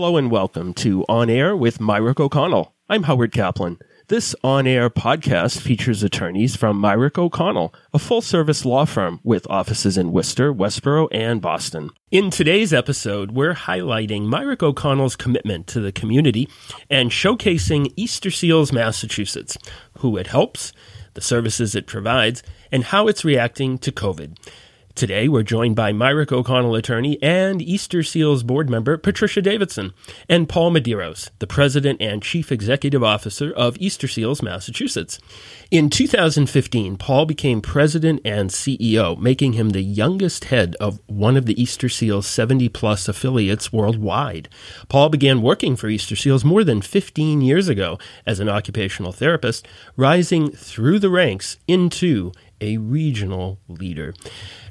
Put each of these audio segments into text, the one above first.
Hello and welcome to On Air with Mirick O'Connell. I'm Howard Kaplan. This on air podcast features attorneys from Mirick O'Connell, a full service law firm with offices in Worcester, Westborough, and Boston. In today's episode, we're highlighting Mirick O'Connell's commitment to the community and showcasing Easter Seals, Massachusetts, who it helps, the services it provides, and how it's reacting to COVID. Today, we're joined by Mirick O'Connell attorney and Easter Seals board member Patricia Davidson and Paul Medeiros, the president and chief executive officer of Easter Seals, Massachusetts. In 2015, Paul became president and CEO, making him the youngest head of one of the Easter Seals 70 plus affiliates worldwide. Paul began working for Easter Seals more than 15 years ago as an occupational therapist, rising through the ranks into a regional leader.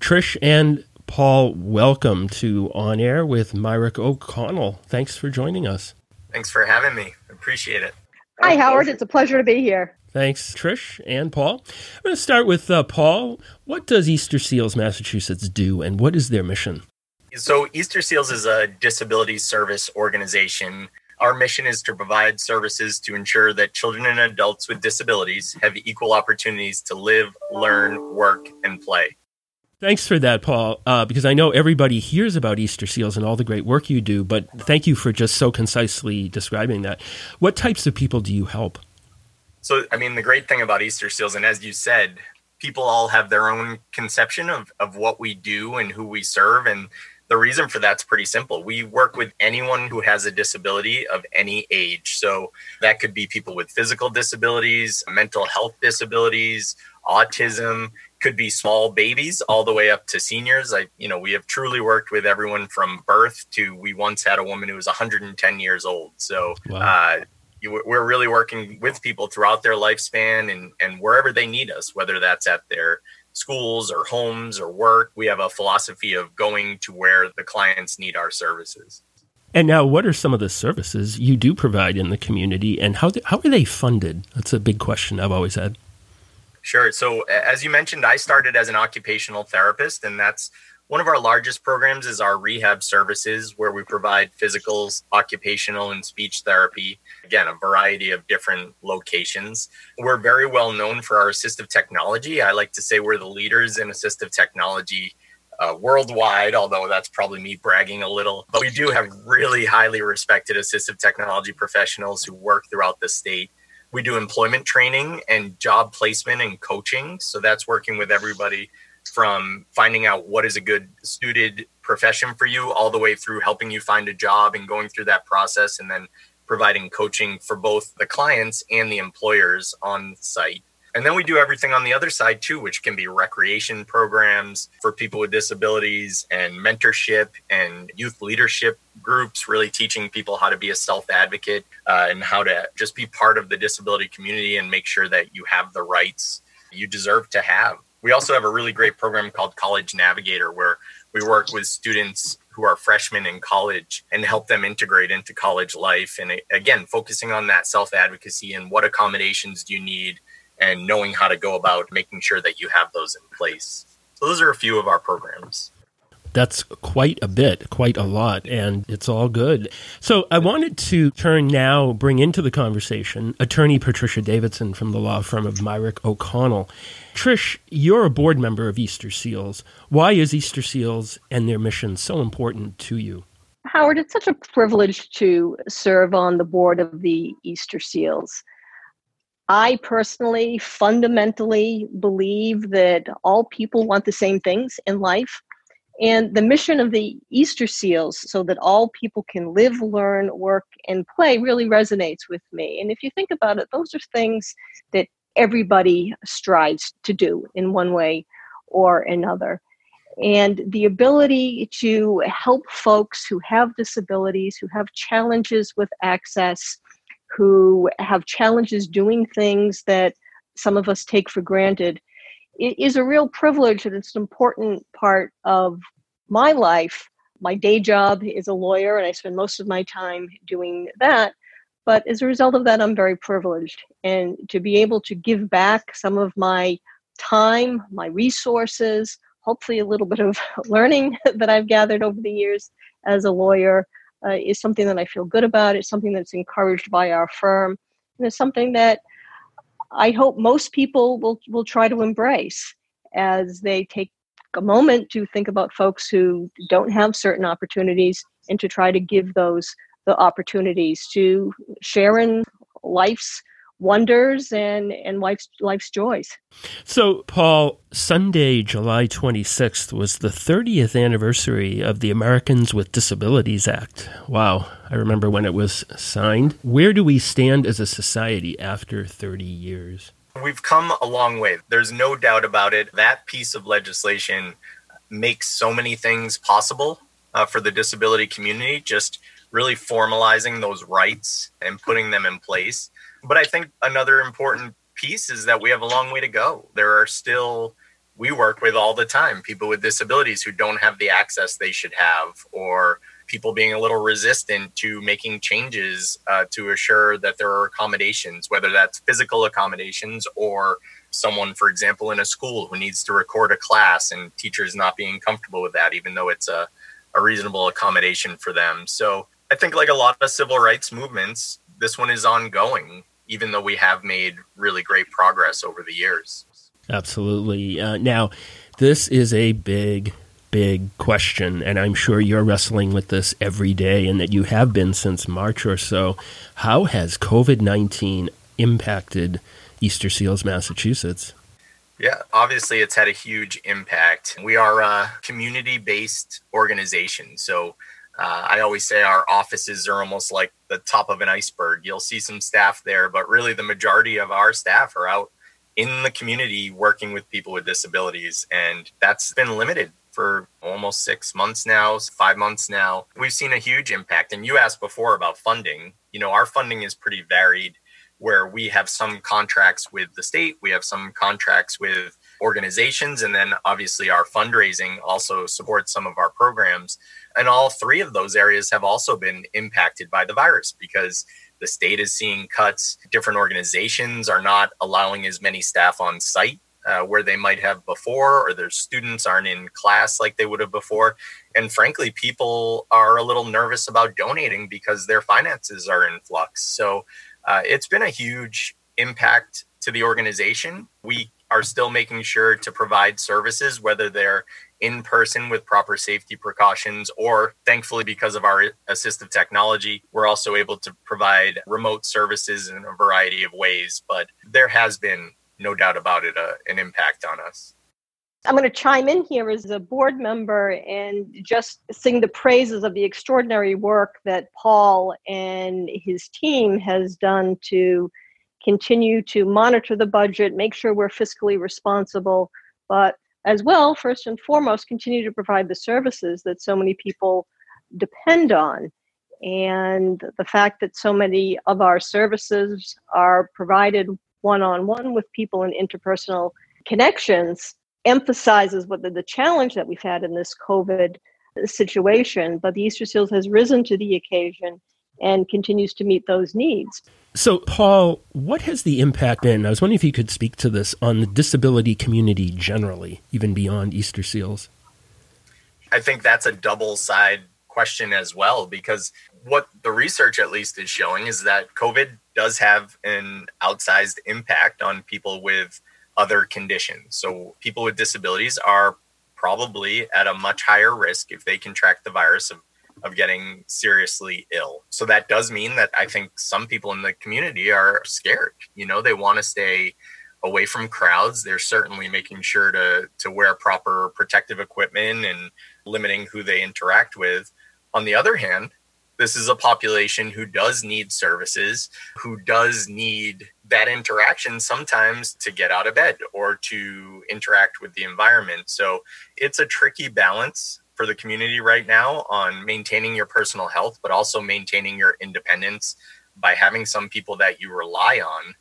Trish and Paul, welcome to On Air with Mirick O'Connell. Thanks for joining us. Thanks for having me. Appreciate it. Hi, Howard. It's a pleasure to be here. Thanks, Trish and Paul. I'm going to start with uh, Paul. What does Easter Seals Massachusetts do, and what is their mission? So, Easter Seals is a disability service organization. Our mission is to provide services to ensure that children and adults with disabilities have equal opportunities to live, learn, work, and play. Thanks for that, Paul, uh, because I know everybody hears about Easter seals and all the great work you do, but thank you for just so concisely describing that. What types of people do you help? So, I mean, the great thing about Easter seals, and as you said, people all have their own conception of, of what we do and who we serve. And the reason for that's pretty simple. We work with anyone who has a disability of any age. So that could be people with physical disabilities, mental health disabilities, autism, could be small babies all the way up to seniors. I, you know, we have truly worked with everyone from birth to we once had a woman who was 110 years old. So, wow. uh, you, we're really working with people throughout their lifespan and, and wherever they need us, whether that's at their schools or homes or work. We have a philosophy of going to where the clients need our services. And now, what are some of the services you do provide in the community, and how how are they funded? That's a big question I've always had. Sure. So, as you mentioned, I started as an occupational therapist, and that's one of our largest programs is our rehab services, where we provide physicals, occupational, and speech therapy. Again, a variety of different locations. We're very well known for our assistive technology. I like to say we're the leaders in assistive technology uh, worldwide, although that's probably me bragging a little. But we do have really highly respected assistive technology professionals who work throughout the state we do employment training and job placement and coaching. So that's working with everybody from finding out what is a good suited profession for you all the way through helping you find a job and going through that process and then providing coaching for both the clients and the employers on site. And then we do everything on the other side too, which can be recreation programs for people with disabilities and mentorship and youth leadership groups, really teaching people how to be a self advocate uh, and how to just be part of the disability community and make sure that you have the rights you deserve to have. We also have a really great program called College Navigator where we work with students who are freshmen in college and help them integrate into college life. And again, focusing on that self advocacy and what accommodations do you need and knowing how to go about making sure that you have those in place. So, those are a few of our programs. That's quite a bit, quite a lot, and it's all good. So I wanted to turn now, bring into the conversation attorney Patricia Davidson from the law firm of Mirick O'Connell. Trish, you're a board member of Easter Seals. Why is Easter Seals and their mission so important to you? Howard, it's such a privilege to serve on the board of the Easter Seals. I personally fundamentally believe that all people want the same things in life. And the mission of the Easter Seals, so that all people can live, learn, work, and play, really resonates with me. And if you think about it, those are things that everybody strives to do in one way or another. And the ability to help folks who have disabilities, who have challenges with access, who have challenges doing things that some of us take for granted is a real privilege and it's an important part of my life. My day job is a lawyer, and I spend most of my time doing that. But as a result of that, I'm very privileged. And to be able to give back some of my time, my resources, hopefully a little bit of learning that I've gathered over the years as a lawyer, uh, is something that I feel good about. It's something that's encouraged by our firm, and it's something that I hope most people will will try to embrace as they take a moment to think about folks who don't have certain opportunities and to try to give those the opportunities to share in life's wonders and, and life's, life's joys. So, Paul, Sunday, July 26th was the 30th anniversary of the Americans with Disabilities Act. Wow, I remember when it was signed. Where do we stand as a society after 30 years? We've come a long way. There's no doubt about it. That piece of legislation makes so many things possible uh, for the disability community, just really formalizing those rights and putting them in place. But I think another important piece is that we have a long way to go. There are still, we work with all the time people with disabilities who don't have the access they should have, or people being a little resistant to making changes uh, to assure that there are accommodations, whether that's physical accommodations or someone, for example, in a school who needs to record a class and teachers not being comfortable with that, even though it's a, a reasonable accommodation for them. So I think, like a lot of civil rights movements, this one is ongoing, even though we have made really great progress over the years. Absolutely. Uh, now, this is a big big question, and I'm sure you're wrestling with this every day and that you have been since March or so. How has COVID 19 impacted Easter Seals, Massachusetts? Yeah, obviously it's had a huge impact. We are a community based organization. So uh, I always say our offices are almost like the top of an iceberg. You'll see some staff there, but really the majority of our staff are out in the community working with people with disabilities. And that's been limited for almost six months now, five months now. We've seen a huge impact. And you asked before about funding. You know, our funding is pretty varied, where we have some contracts with the state, we have some contracts with organizations, and then obviously our fundraising also supports some of our programs. And all three of those areas have also been impacted by the virus because the state is seeing cuts. Different organizations are not allowing as many staff on site uh, where they might have before, or their students aren't in class like they would have before. And frankly, people are a little nervous about donating because their finances are in flux. So uh, it's been a huge impact to the organization. We are still making sure to provide services, whether they're in person with proper safety precautions, or thankfully, because of our assistive technology, we're also able to provide remote services in a variety of ways. But there has been no doubt about it, uh, an impact on us. I'm going to chime in here as a board member and just sing the praises of the extraordinary work that Paul and his team has done to continue to monitor the budget, make sure we're fiscally responsible, but as well, first and foremost, continue to provide the services that so many people depend on. And the fact that so many of our services are provided one on one with people and interpersonal connections emphasizes what the, the challenge that we've had in this COVID situation. But the Easter Seals has risen to the occasion and continues to meet those needs. So, Paul, what has the impact been? I was wondering if you could speak to this on the disability community generally, even beyond Easter Seals. I think that's a double side question as well, because what the research at least is showing is that COVID does have an outsized impact on people with other conditions. So people with disabilities are probably at a much higher risk if they contract the virus of, of getting seriously ill. So that does mean that I think some people in the community are scared. You know, they want to stay away from crowds. They're certainly making sure to to wear proper protective equipment and limiting who they interact with. On the other hand, this is a population who does need services, who does need that interaction sometimes to get out of bed or to interact with the environment. So it's a tricky balance for the community right now on maintaining your personal health, but also maintaining your independence by having some people that you rely on.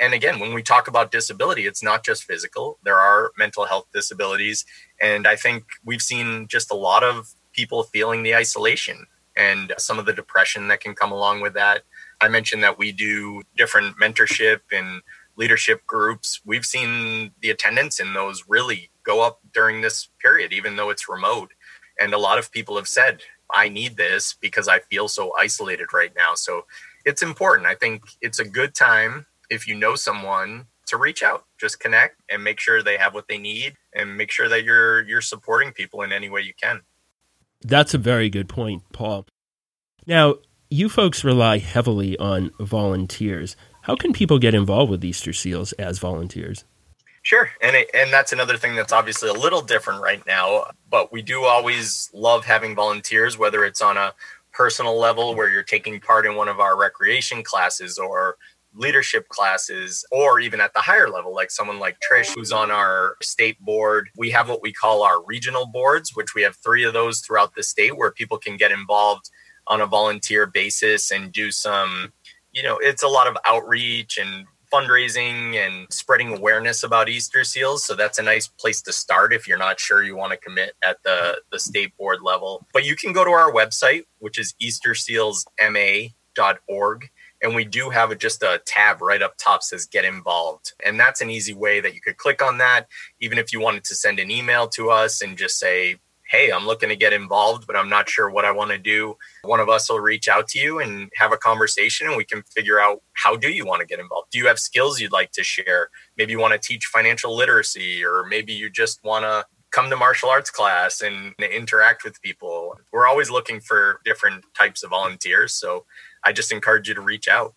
And again, when we talk about disability, it's not just physical, there are mental health disabilities. And I think we've seen just a lot of people feeling the isolation and some of the depression that can come along with that. I mentioned that we do different mentorship and leadership groups. We've seen the attendance in those really go up during this period, even though it's remote. And a lot of people have said, I need this because I feel so isolated right now. So it's important. I think it's a good time if you know someone to reach out, just connect and make sure they have what they need and make sure that you're you're supporting people in any way you can. That's a very good point, Paul. Now, you folks rely heavily on volunteers. How can people get involved with Easter Seals as volunteers? Sure, and it, and that's another thing that's obviously a little different right now. But we do always love having volunteers, whether it's on a personal level where you're taking part in one of our recreation classes or leadership classes or even at the higher level like someone like trish who's on our state board we have what we call our regional boards which we have three of those throughout the state where people can get involved on a volunteer basis and do some you know it's a lot of outreach and fundraising and spreading awareness about Easter seals. So that's a nice place to start if you're not sure you want to commit at the, the state board level. But you can go to our website, which is eastersealsma.org. And we do have a, just a tab right up top says get involved. And that's an easy way that you could click on that. Even if you wanted to send an email to us and just say, hey, I'm looking to get involved, but I'm not sure what I want to do. One of us will reach out to you and have a conversation and we can figure out how do you want to get involved? Do you have skills you'd like to share? Maybe you want to teach financial literacy or maybe you just want to come to martial arts class and interact with people. We're always looking for different types of volunteers, so I just encourage you to reach out.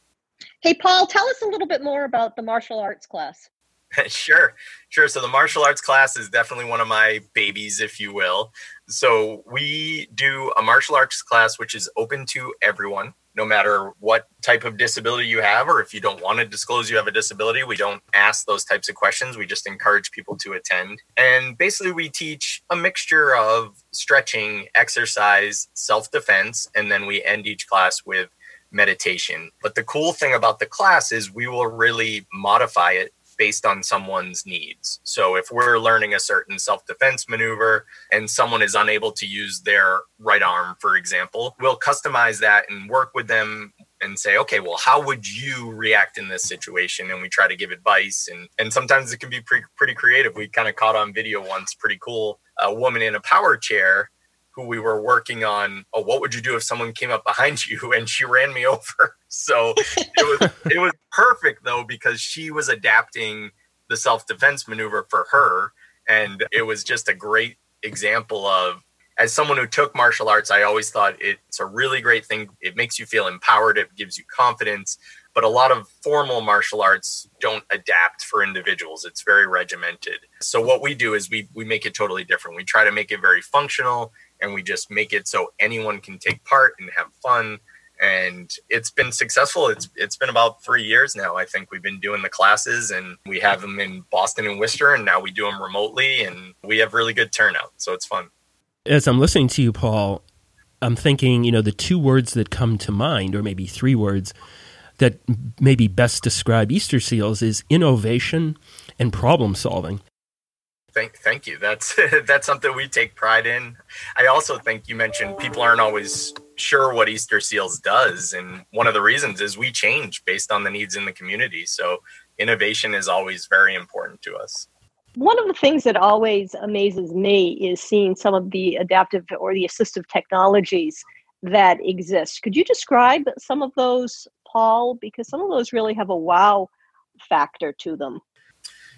Hey Paul, tell us a little bit more about the martial arts class. sure, sure. So the martial arts class is definitely one of my babies, if you will. So we do a martial arts class which is open to everyone, no matter what type of disability you have, or if you don't want to disclose you have a disability. We don't ask those types of questions. We just encourage people to attend. And basically, we teach a mixture of stretching, exercise, self defense, and then we end each class with meditation. But the cool thing about the class is we will really modify it based on someone's needs. So if we're learning a certain self defense maneuver and someone is unable to use their right arm, for example, we'll customize that and work with them and say, okay, well, how would you react in this situation? And we try to give advice. And, and sometimes it can be pre- pretty creative. We kind of caught on video once, pretty cool, a woman in a power chair who we were working on oh what would you do if someone came up behind you and she ran me over so it was it was perfect though because she was adapting the self-defense maneuver for her and it was just a great example of as someone who took martial arts i always thought it's a really great thing. It makes you feel empowered. It gives you confidence. But a lot of formal martial arts don't adapt for individuals. It's very regimented. So what we do is we we make it totally different. We try to make it very functional and we just make it so anyone can take part and have fun and it's been successful. It's it's been about three years now i think. We've been doing the classes and we have them in boston and worcester and now we do them remotely and we have really good turnout so it's fun. As i'm listening to you paul i'm thinking you know the two words that come to mind or maybe three words that maybe best describe easter seals is innovation and problem solving Thank, thank you. That's that's something we take pride in. I also think you mentioned people aren't always sure what Easter Seals does, and one of the reasons is we change based on the needs in the community. So innovation is always very important to us. One of the things that always amazes me is seeing some of the adaptive or the assistive technologies that exist. Could you describe some of those, Paul? Because some of those really have a wow factor to them.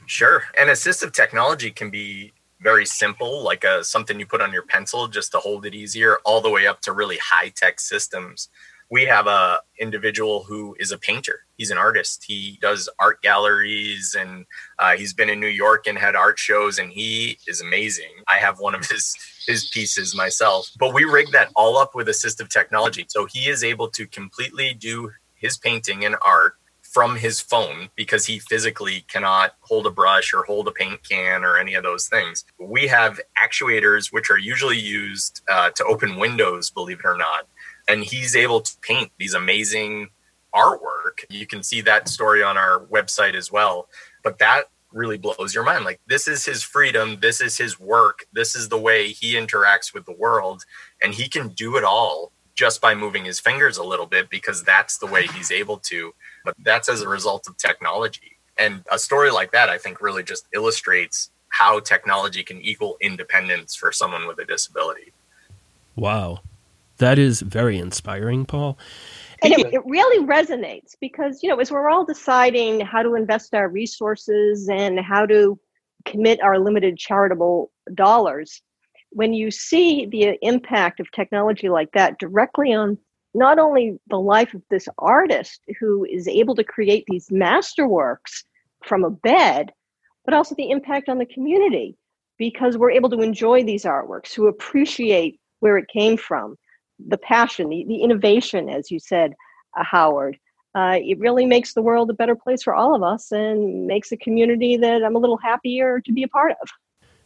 Sure. And assistive technology can be very simple, like a, something you put on your pencil just to hold it easier, all the way up to really high tech systems. We have a individual who is a painter. He's an artist. He does art galleries, and uh, he's been in New York and had art shows, and he is amazing. I have one of his his pieces myself, but we rig that all up with assistive technology, so he is able to completely do his painting and art from his phone because he physically cannot hold a brush or hold a paint can or any of those things. We have actuators which are usually used uh, to open windows, believe it or not. And he's able to paint these amazing artwork. You can see that story on our website as well. But that really blows your mind. Like, this is his freedom. This is his work. This is the way he interacts with the world. And he can do it all just by moving his fingers a little bit because that's the way he's able to. But that's as a result of technology. And a story like that, I think, really just illustrates how technology can equal independence for someone with a disability. Wow. That is very inspiring, Paul. And it, it, really resonates because, you know, as we're all deciding how to invest our resources and how to commit our limited charitable dollars, when you see the impact of technology like that directly on not only the life of this artist who is able to create these masterworks from a bed, but also the impact on the community because we're able to enjoy these artworks, to appreciate where it came from, the passion, the, the innovation, as you said, uh, Howard. Uh, it really makes the world a better place for all of us and makes a community that I'm a little happier to be a part of.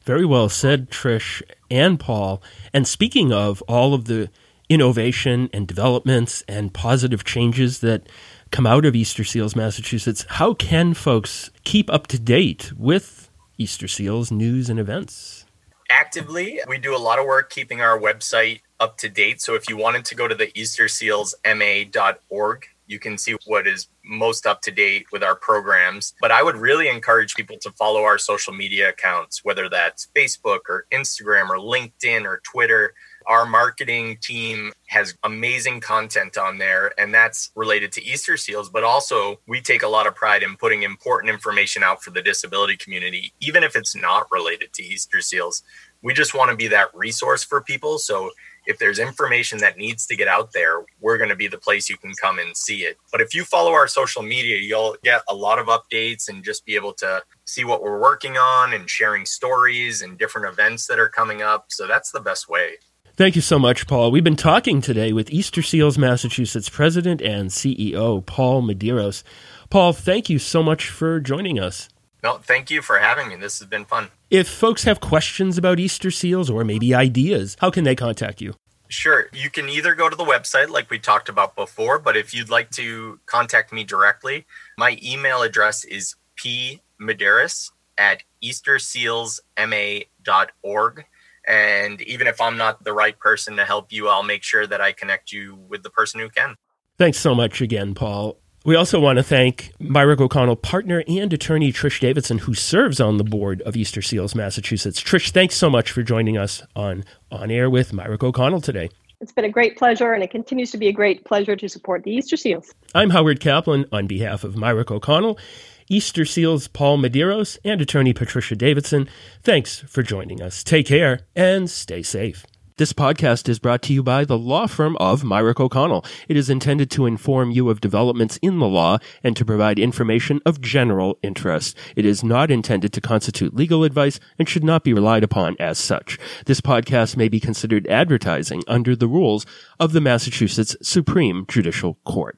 Very well said, Trish and Paul. And speaking of all of the innovation and developments and positive changes that come out of Easter Seals, Massachusetts, how can folks keep up to date with Easter Seals news and events? Actively, we do a lot of work keeping our website up to date. So if you wanted to go to the eastersealsma.org, you can see what is most up to date with our programs. But I would really encourage people to follow our social media accounts, whether that's Facebook or Instagram or LinkedIn or Twitter. Our marketing team has amazing content on there, and that's related to Easter seals. But also, we take a lot of pride in putting important information out for the disability community, even if it's not related to Easter seals. We just want to be that resource for people. So if there's information that needs to get out there, we're going to be the place you can come and see it. But if you follow our social media, you'll get a lot of updates and just be able to see what we're working on and sharing stories and different events that are coming up. So that's the best way. Thank you so much, Paul. We've been talking today with Easter Seals Massachusetts President and CEO Paul Medeiros. Paul, thank you so much for joining us. No, thank you for having me. This has been fun. If folks have questions about Easter seals or maybe ideas, how can they contact you? Sure. You can either go to the website like we talked about before, but if you'd like to contact me directly, my email address is pmedeiros at eastersealsma.org. And even if I'm not the right person to help you, I'll make sure that I connect you with the person who can. Thanks so much again, Paul. We also want to thank Mirick O'Connell partner and attorney Trish Davidson, who serves on the board of Easter Seals Massachusetts. Trish, thanks so much for joining us on On Air with Mirick O'Connell today. It's been a great pleasure, and it continues to be a great pleasure to support the Easter Seals. I'm Howard Kaplan on behalf of Mirick O'Connell, Easter Seals Paul Medeiros, and attorney Patricia Davidson. Thanks for joining us. Take care and stay safe. This podcast is brought to you by the law firm of Mirick O'Connell. It is intended to inform you of developments in the law and to provide information of general interest. It is not intended to constitute legal advice and should not be relied upon as such. This podcast may be considered advertising under the rules of the Massachusetts Supreme Judicial Court.